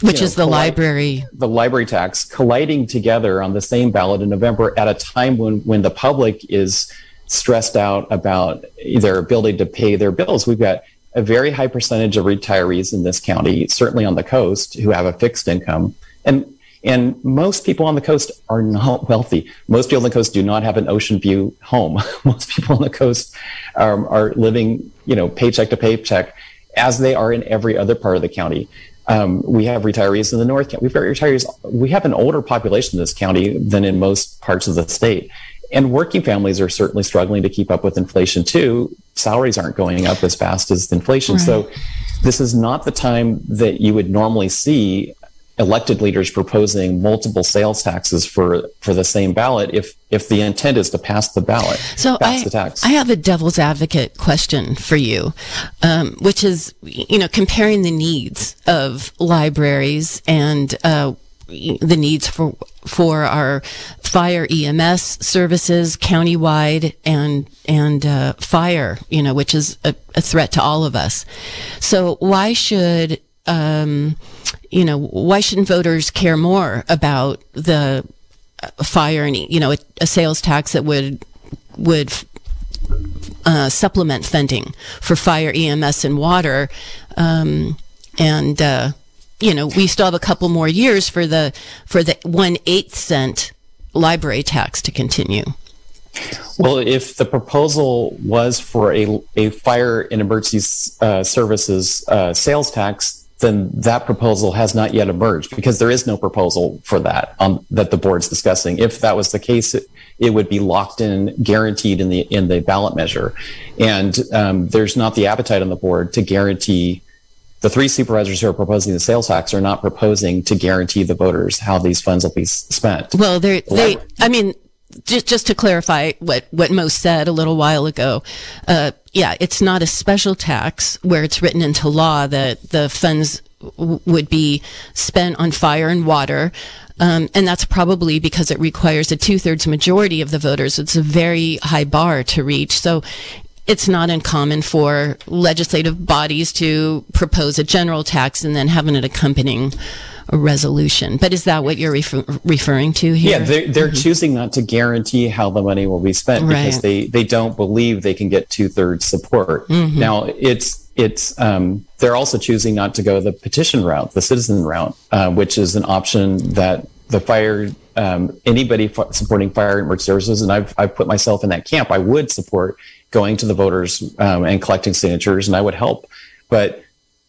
Which know, is the library. The library tax colliding together on the same ballot in November at a time when, when the public is stressed out about their ability to pay their bills. We've got a very high percentage of retirees in this county, certainly on the coast, who have a fixed income. And and most people on the coast are not wealthy. Most people on the coast do not have an ocean view home. most people on the coast um, are living, you know, paycheck to paycheck, as they are in every other part of the county. Um, we have retirees in the north. We've got retirees. We have an older population in this county than in most parts of the state. And working families are certainly struggling to keep up with inflation too. Salaries aren't going up as fast as inflation. Right. So this is not the time that you would normally see elected leaders proposing multiple sales taxes for for the same ballot if if the intent is to pass the ballot so pass I, the tax. I have a devil's advocate question for you um, which is you know comparing the needs of libraries and uh, the needs for for our fire EMS services countywide and and uh, fire, you know, which is a, a, threat to all of us. So why should um, you know, why shouldn't voters care more about the uh, fire and, you know, a, a sales tax that would, would, uh, supplement funding for fire, EMS, and water. Um, and, uh, you know, we still have a couple more years for the, for the one eighth cent library tax to continue. Well, if the proposal was for a, a fire and emergency uh, services uh, sales tax, then that proposal has not yet emerged because there is no proposal for that um, that the board's discussing. If that was the case, it, it, would be locked in, guaranteed in the in the ballot measure, and um, there's not the appetite on the board to guarantee. The three supervisors who are proposing the sales tax are not proposing to guarantee the voters how these funds will be spent. Well, they they, I mean, just just to clarify what what Mo said a little while ago, uh, yeah, it's not a special tax where it's written into law that the funds w- would be spent on fire and water. Um, and that's probably because it requires a two thirds majority of the voters. It's a very high bar to reach. So it's not uncommon for legislative bodies to propose a general tax and then have an accompanying a resolution. But is that what you're refer- referring to here? Yeah, they're, they're mm-hmm. choosing not to guarantee how the money will be spent right. because they, they don't believe they can get two thirds support. Mm-hmm. Now, it's it's um, they're also choosing not to go the petition route, the citizen route, uh, which is an option that the fire um, anybody f- supporting fire and emergency services, and I've I've put myself in that camp. I would support going to the voters um, and collecting signatures, and I would help, but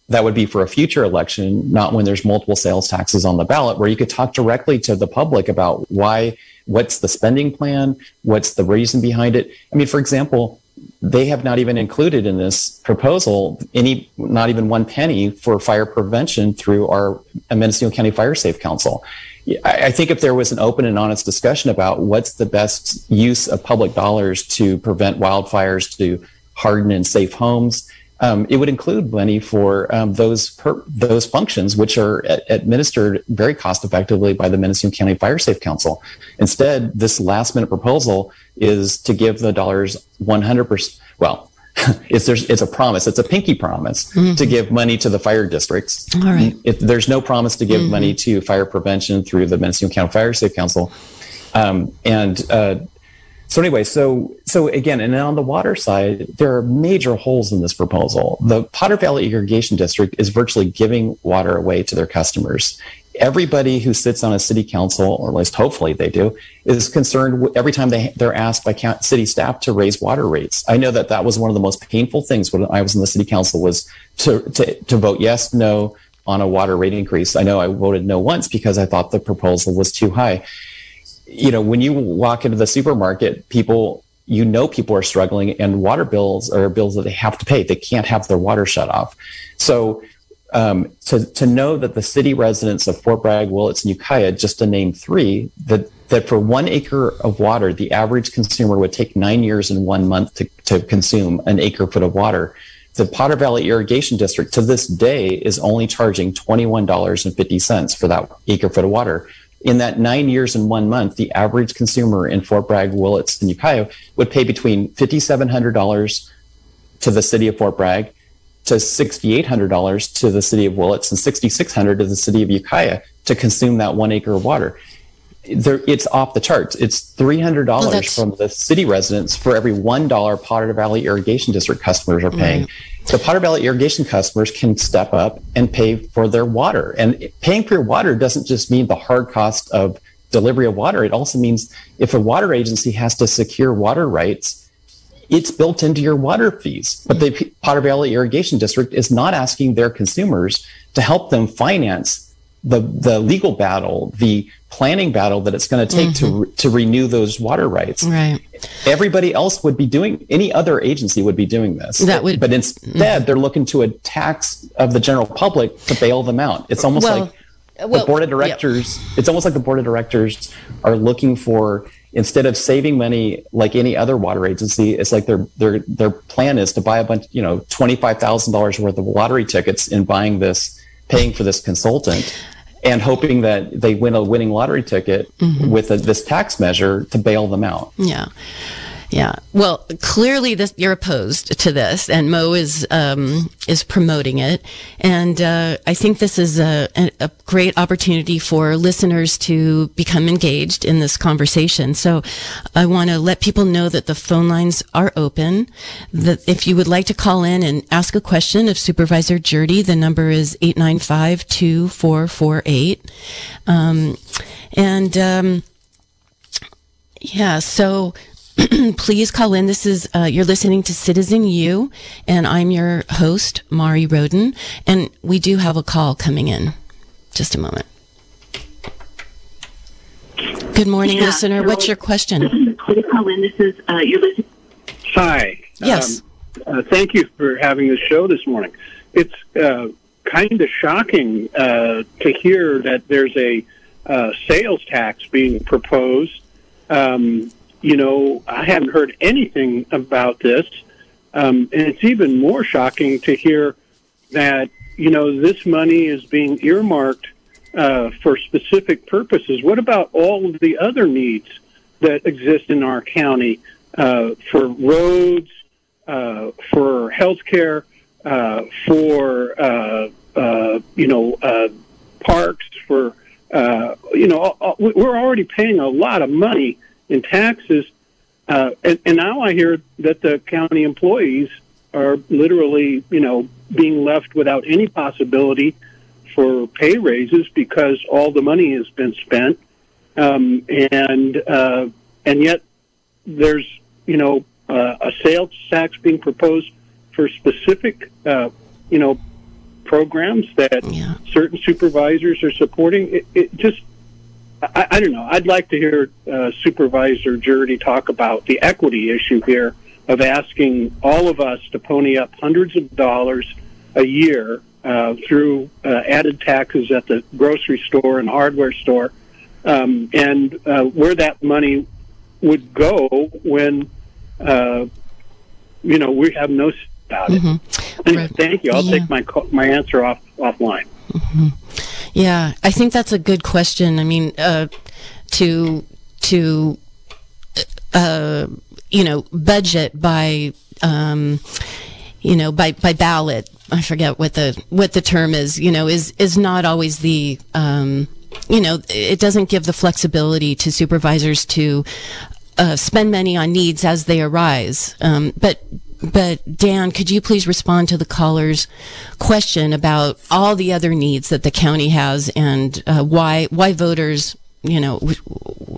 that would be for a future election, not when there's multiple sales taxes on the ballot, where you could talk directly to the public about why, what's the spending plan, what's the reason behind it. I mean, for example, they have not even included in this proposal any, not even one penny for fire prevention through our Mendocino County Fire Safe Council. I think if there was an open and honest discussion about what's the best use of public dollars to prevent wildfires, to harden and safe homes, um, it would include money for um, those per- those functions, which are a- administered very cost effectively by the Mendocino County Fire Safe Council. Instead, this last minute proposal is to give the dollars 100%. Well, it's there's it's a promise. It's a pinky promise mm-hmm. to give money to the fire districts. All right. If there's no promise to give mm-hmm. money to fire prevention through the Mendocino County Fire Safe Council. Um, and uh, so anyway, so so again, and then on the water side, there are major holes in this proposal. The Potter Valley Irrigation District is virtually giving water away to their customers. Everybody who sits on a city council, or at least hopefully they do, is concerned every time they they're asked by city staff to raise water rates. I know that that was one of the most painful things when I was in the city council was to to, to vote yes, no on a water rate increase. I know I voted no once because I thought the proposal was too high you know, when you walk into the supermarket, people, you know, people are struggling and water bills are bills that they have to pay. They can't have their water shut off. So, um, to, to know that the city residents of Fort Bragg, Willits, and Ukiah, just to name three, that, that for one acre of water, the average consumer would take nine years and one month to, to consume an acre foot of water. The Potter Valley Irrigation District to this day is only charging $21.50 for that acre foot of water in that nine years and one month, the average consumer in Fort Bragg, Willits, and Ukiah would pay between $5,700 to the city of Fort Bragg, to $6,800 to the city of Willits, and $6,600 to the city of Ukiah to consume that one acre of water. There, it's off the charts. It's $300 well, from the city residents for every $1 Potter Valley Irrigation District customers are paying. Right. The Potter Valley irrigation customers can step up and pay for their water. And paying for your water doesn't just mean the hard cost of delivery of water. It also means if a water agency has to secure water rights, it's built into your water fees. But the Potter Valley Irrigation District is not asking their consumers to help them finance the the legal battle, the planning battle that it's going to take mm-hmm. to to renew those water rights. Right. Everybody else would be doing any other agency would be doing this. That would, but instead mm-hmm. they're looking to a tax of the general public to bail them out. It's almost well, like well, the board of directors. Yeah. It's almost like the board of directors are looking for instead of saving money like any other water agency, it's like their their their plan is to buy a bunch, you know, twenty five thousand dollars worth of lottery tickets in buying this paying for this consultant and hoping that they win a winning lottery ticket mm-hmm. with a, this tax measure to bail them out. Yeah. Yeah. Well, clearly this, you're opposed to this and Mo is, um, is promoting it. And, uh, I think this is a, a, great opportunity for listeners to become engaged in this conversation. So I want to let people know that the phone lines are open. That if you would like to call in and ask a question of Supervisor Gjerde, the number is 895-2448. Um, and, um, yeah, so please call in. This is, uh, you're listening to Citizen U, and I'm your host, Mari Rodin. And we do have a call coming in. Just a moment. Good morning, yeah, listener. What's your question? Please call in. This is, uh, you're listening. Hi. Yes. Um, uh, thank you for having this show this morning. It's uh, kind of shocking uh, to hear that there's a uh, sales tax being proposed. Um, you know, I haven't heard anything about this. Um, and it's even more shocking to hear that, you know, this money is being earmarked uh, for specific purposes. What about all of the other needs that exist in our county uh, for roads, uh, for healthcare, uh, for uh, uh, you know uh, parks, for uh, you know we're already paying a lot of money in taxes, uh, and, and now I hear that the county employees are literally you know being left without any possibility for pay raises because all the money has been spent, um, and uh, and yet there's you know uh, a sales tax being proposed for specific uh, you know programs that Yeah. certain supervisors are supporting. It, it just I, I don't know. I'd like to hear uh, Supervisor Gjerde talk about the equity issue here of asking all of us to pony up hundreds of dollars a year uh, through uh, added taxes at the grocery store and hardware store, um, and uh, where that money would go when uh, you know we have no about it. Mm-hmm. Right. Thank you. I'll Yeah. take my my answer off offline. Yeah, I think that's a good question. I mean, uh, to to uh, you know budget by um, you know by by ballot. I forget what the what the term is. You know, is is not always the um, you know it doesn't give the flexibility to supervisors to uh, spend money on needs as they arise. Um, but but Dan, could you please respond to the caller's question about all the other needs that the county has and uh, why why voters you know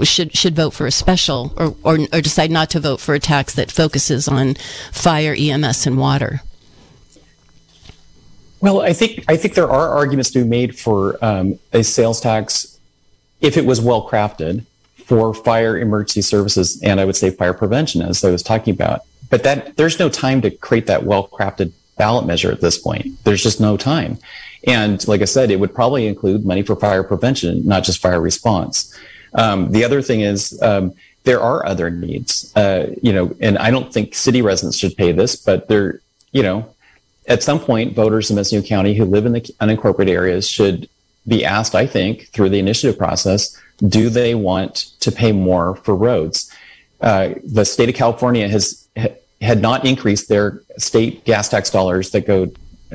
should should vote for a special or, or or decide not to vote for a tax that focuses on fire, EMS, and water. Well, I think I think there are arguments to be made for um, a sales tax if it was well crafted for fire emergency services and I would say fire prevention, as I was talking about. But that there's no time to create that well crafted ballot measure at this point. There's just no time. And like I said, it would probably include money for fire prevention, not just fire response. Um, the other thing is um, there are other needs, uh, you know, and I don't think city residents should pay this, but there, you know, at some point, voters in Mesquite County who live in the unincorporated areas should be asked, I think, through the initiative process, do they want to pay more for roads? Uh, the state of California has ha- had not increased their state gas tax dollars that go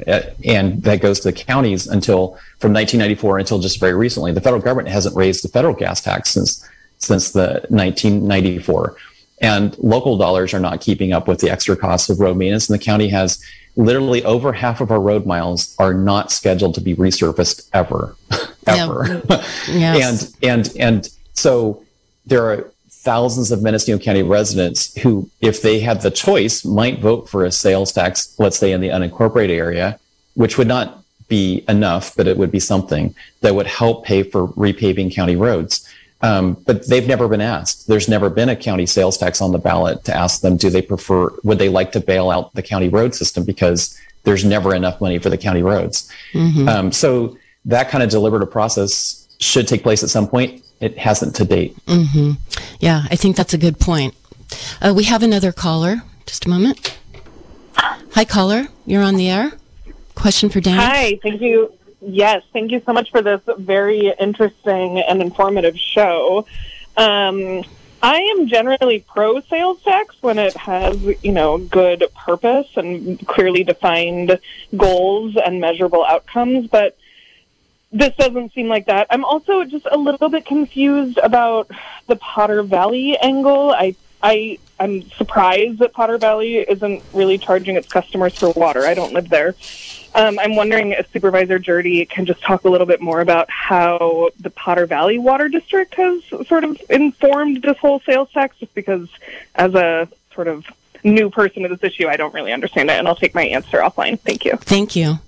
uh, and that goes to the counties until from 1994 until just very recently. The federal government hasn't raised the federal gas tax since since the 1994, and local dollars are not keeping up with the extra costs of road maintenance. And the county has literally over half of our road miles are not scheduled to be resurfaced ever, ever. Yes. and and and so there are thousands of Mendocino County residents who, if they had the choice, might vote for a sales tax, let's say in the unincorporated area, which would not be enough, but it would be something that would help pay for repaving county roads. Um, but they've never been asked. There's never been a county sales tax on the ballot to ask them, do they prefer, would they like to bail out the county road system because there's never enough money for the county roads. Um, so that kind of deliberative process should take place at some point. It hasn't to date. Yeah, I think that's a good point. Uh, we have another caller. Just a moment. Hi, caller. You're on the air. Question for Dan. Hi, thank you. Yes, thank you so much for this very interesting and informative show. Um, I am generally pro sales tax when it has, you know, good purpose and clearly defined goals and measurable outcomes, but this doesn't seem like that. I'm also just a little bit confused about the Potter Valley angle. I I I'm surprised that Potter Valley isn't really charging its customers for water. I don't live there. Um, I'm wondering if Supervisor Gjerde can just talk a little bit more about how the Potter Valley Water District has sort of informed this whole sales tax, just because as a sort of new person to this issue, I don't really understand it, and I'll take my answer offline. Thank you. Thank you.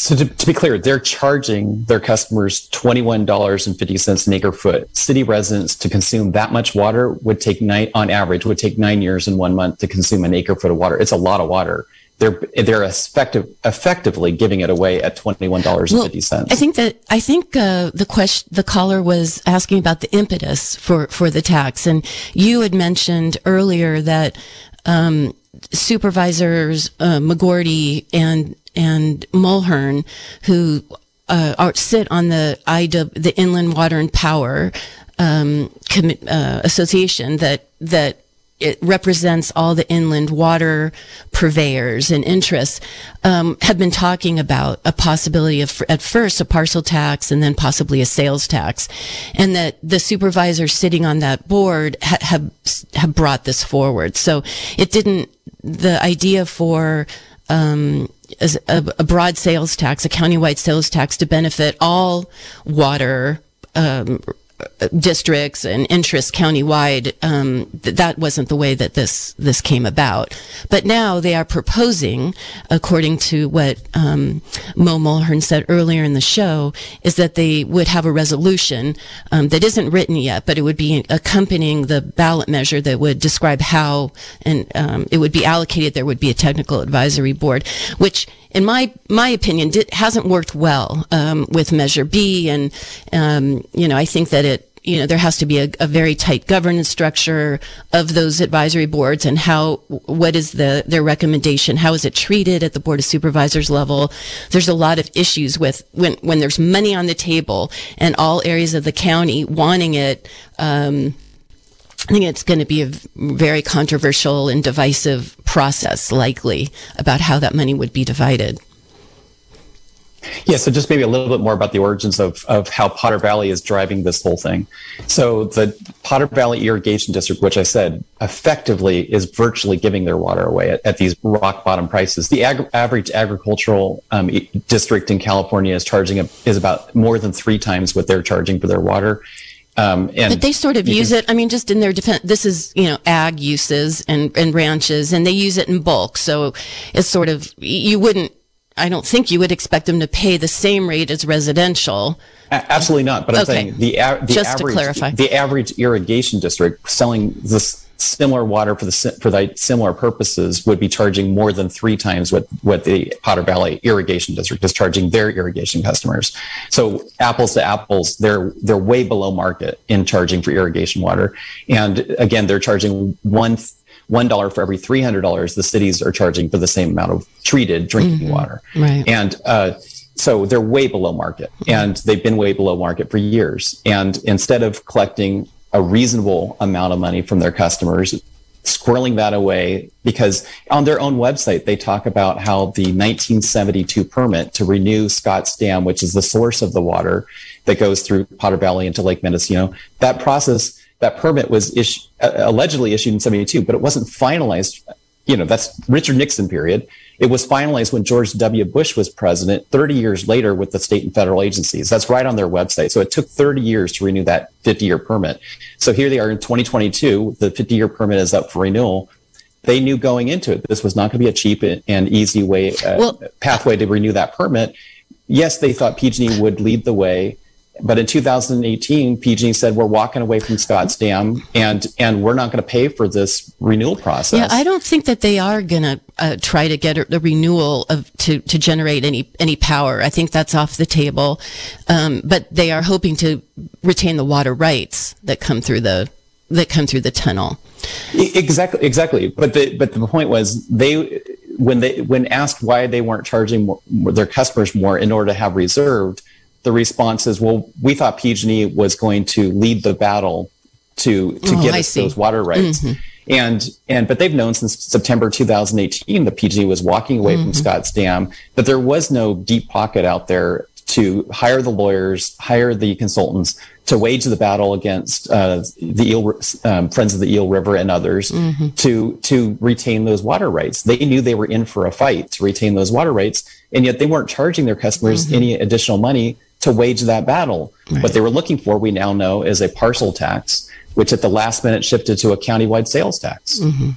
So to, to be clear, they're charging their customers $21.50 an acre foot. City residents to consume that much water would take nine, on average, would take nine years and one month to consume an acre foot of water. It's a lot of water. They're, they're effective, effectively giving it away at $21.50. I think that I think uh, the question the caller was asking about the impetus for for the tax, and you had mentioned earlier that um, supervisors uh, McGourty and and Mulheren, who uh, are, sit on the IW, the Inland Water and Power um, commi- uh, Association, that that it represents all the inland water purveyors and interests, um, have been talking about a possibility of, at first, a parcel tax and then possibly a sales tax. And that the supervisors sitting on that board ha- have, have brought this forward. So it didn't, the idea for, um, a, a broad sales tax, a countywide sales tax to benefit all water um, districts and interests countywide, um, th- that wasn't the way that this this came about. But now they are proposing, according to what um, Mo Mulheren said earlier in the show, is that they would have a resolution um, that isn't written yet, but it would be accompanying the ballot measure that would describe how and um, it would be allocated. There would be a technical advisory board, which in my my opinion, hasn't worked well um, with Measure B, and um, you know I think that you know there has to be a, a, very tight governance structure of those advisory boards and how what is the their recommendation how is it treated at the board of supervisors level there's a lot of issues with when when there's money on the table and all areas of the county wanting it um, I think it's going to be a very controversial and divisive process, likely, about how that money would be divided. Yeah, so just maybe a little bit more about the origins of, of how Potter Valley is driving this whole thing. So the Potter Valley Irrigation District, which I said effectively is virtually giving their water away at, at these rock bottom prices. The ag- average agricultural um, district in California is charging a, is about more than three times what they're charging for their water. Um, and but they sort of use can, it. I mean, just in their defense, this is you know ag uses and and ranches, and they use it in bulk. So it's sort of you wouldn't. I don't think you would expect them to pay the same rate as residential. Absolutely not. But I'm okay. saying the, a- the just average, to clarify. the average irrigation district selling this similar water for the for the similar purposes would be charging more than three times what what the Potter Valley irrigation district is charging their irrigation customers. So apples to apples, they're they're way below market in charging for irrigation water, and again, they're charging one one dollar for every three hundred dollars the cities are charging for the same amount of treated drinking mm-hmm. water. Right. And uh, so they're way below market, and they've been way below market for years. And instead of collecting a reasonable amount of money from their customers, squirreling that away because on their own website they talk about how the 1972 permit to renew Scotts Dam, which is the source of the water that goes through Potter Valley into Lake Mendocino, that process, that permit was issued, uh, allegedly issued in 72, but it wasn't finalized. You know, that's Richard Nixon period. It was finalized when George W. Bush was president 30 years later with the state and federal agencies. That's right on their website. So it took 30 years to renew that 50 year permit. So here they are in 2022. The 50 year permit is up for renewal. They knew going into it, this was not going to be a cheap and easy way, uh, well, pathway to renew that permit. Yes, they thought PG&E would lead the way but in 2018, PG said we're walking away from Scotts Dam, and and we're not going to pay for this renewal process. Yeah, I don't think that they are going to uh, try to get the renewal of to to generate any any power. I think that's off the table. Um, but they are hoping to retain the water rights that come through the that come through the tunnel. Exactly, exactly. But the but the point was they when they when asked why they weren't charging more, their customers more in order to have reserved the response is, well, we thought PG&E was going to lead the battle to to oh, get us those water rights. Mm-hmm. And and but they've known since September 2018 that PG&E was walking away mm-hmm. from Scotts Dam, that there was no deep pocket out there to hire the lawyers, hire the consultants to wage the battle against uh, the eel, um, Friends of the Eel River and others mm-hmm. to to retain those water rights. They knew they were in for a fight to retain those water rights, and yet they weren't charging their customers mm-hmm. any additional money to wage that battle. Right. What they were looking for, we now know, is a parcel tax, which at the last minute shifted to a countywide sales tax. Mm-hmm.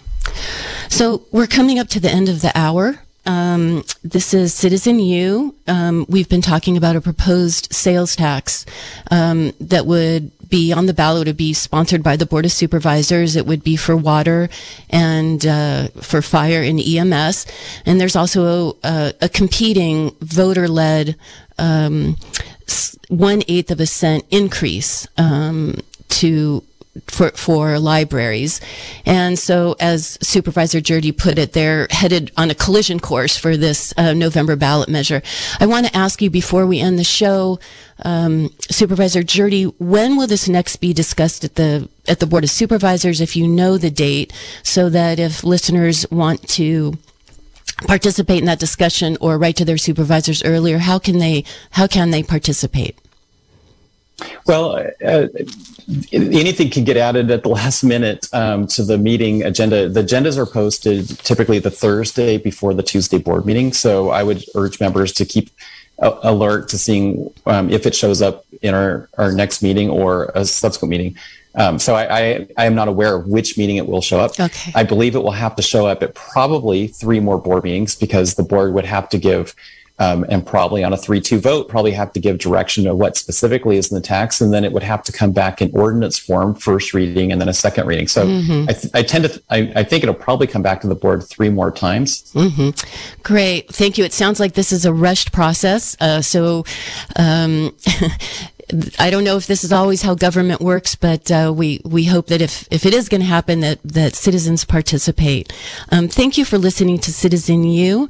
So we're coming up to the end of the hour. Um, this is Citizen U. Um, we've been talking about a proposed sales tax um, that would be on the ballot. It would be sponsored by the Board of Supervisors. It would be for water and uh, for fire and EMS. And there's also a, a competing voter-led um, one eighth of a cent increase um, to for, for libraries. And so, as Supervisor Gjerde put it, they're headed on a collision course for this uh, November ballot measure. I want to ask you before we end the show, um, Supervisor Gjerde, when will this next be discussed at the at the Board of Supervisors, if you know the date, so that if listeners want to participate in that discussion or write to their supervisors earlier, how can they how can they participate? Well, uh, anything can get added at the last minute um, to the meeting agenda. The agendas are posted typically the Thursday before the Tuesday board meeting. So I would urge members to keep alert to seeing um, if it shows up in our, our next meeting or a subsequent meeting. Um, so I, I, I, am not aware of which meeting it will show up. Okay. I believe it will have to show up at probably three more board meetings because the board would have to give um, and probably on a 3-2 vote, probably have to give direction of what specifically is in the tax, and then it would have to come back in ordinance form, first reading, and then a second reading. So mm-hmm. I, th- I, tend to, th- I, I, think it'll probably come back to the board three more times. Mm-hmm. Great, thank you. It sounds like this is a rushed process. Uh, so. Um, I don't know if this is always how government works, but uh, we we hope that if if it is going to happen, that that citizens participate. Um, thank you for listening to Citizen U.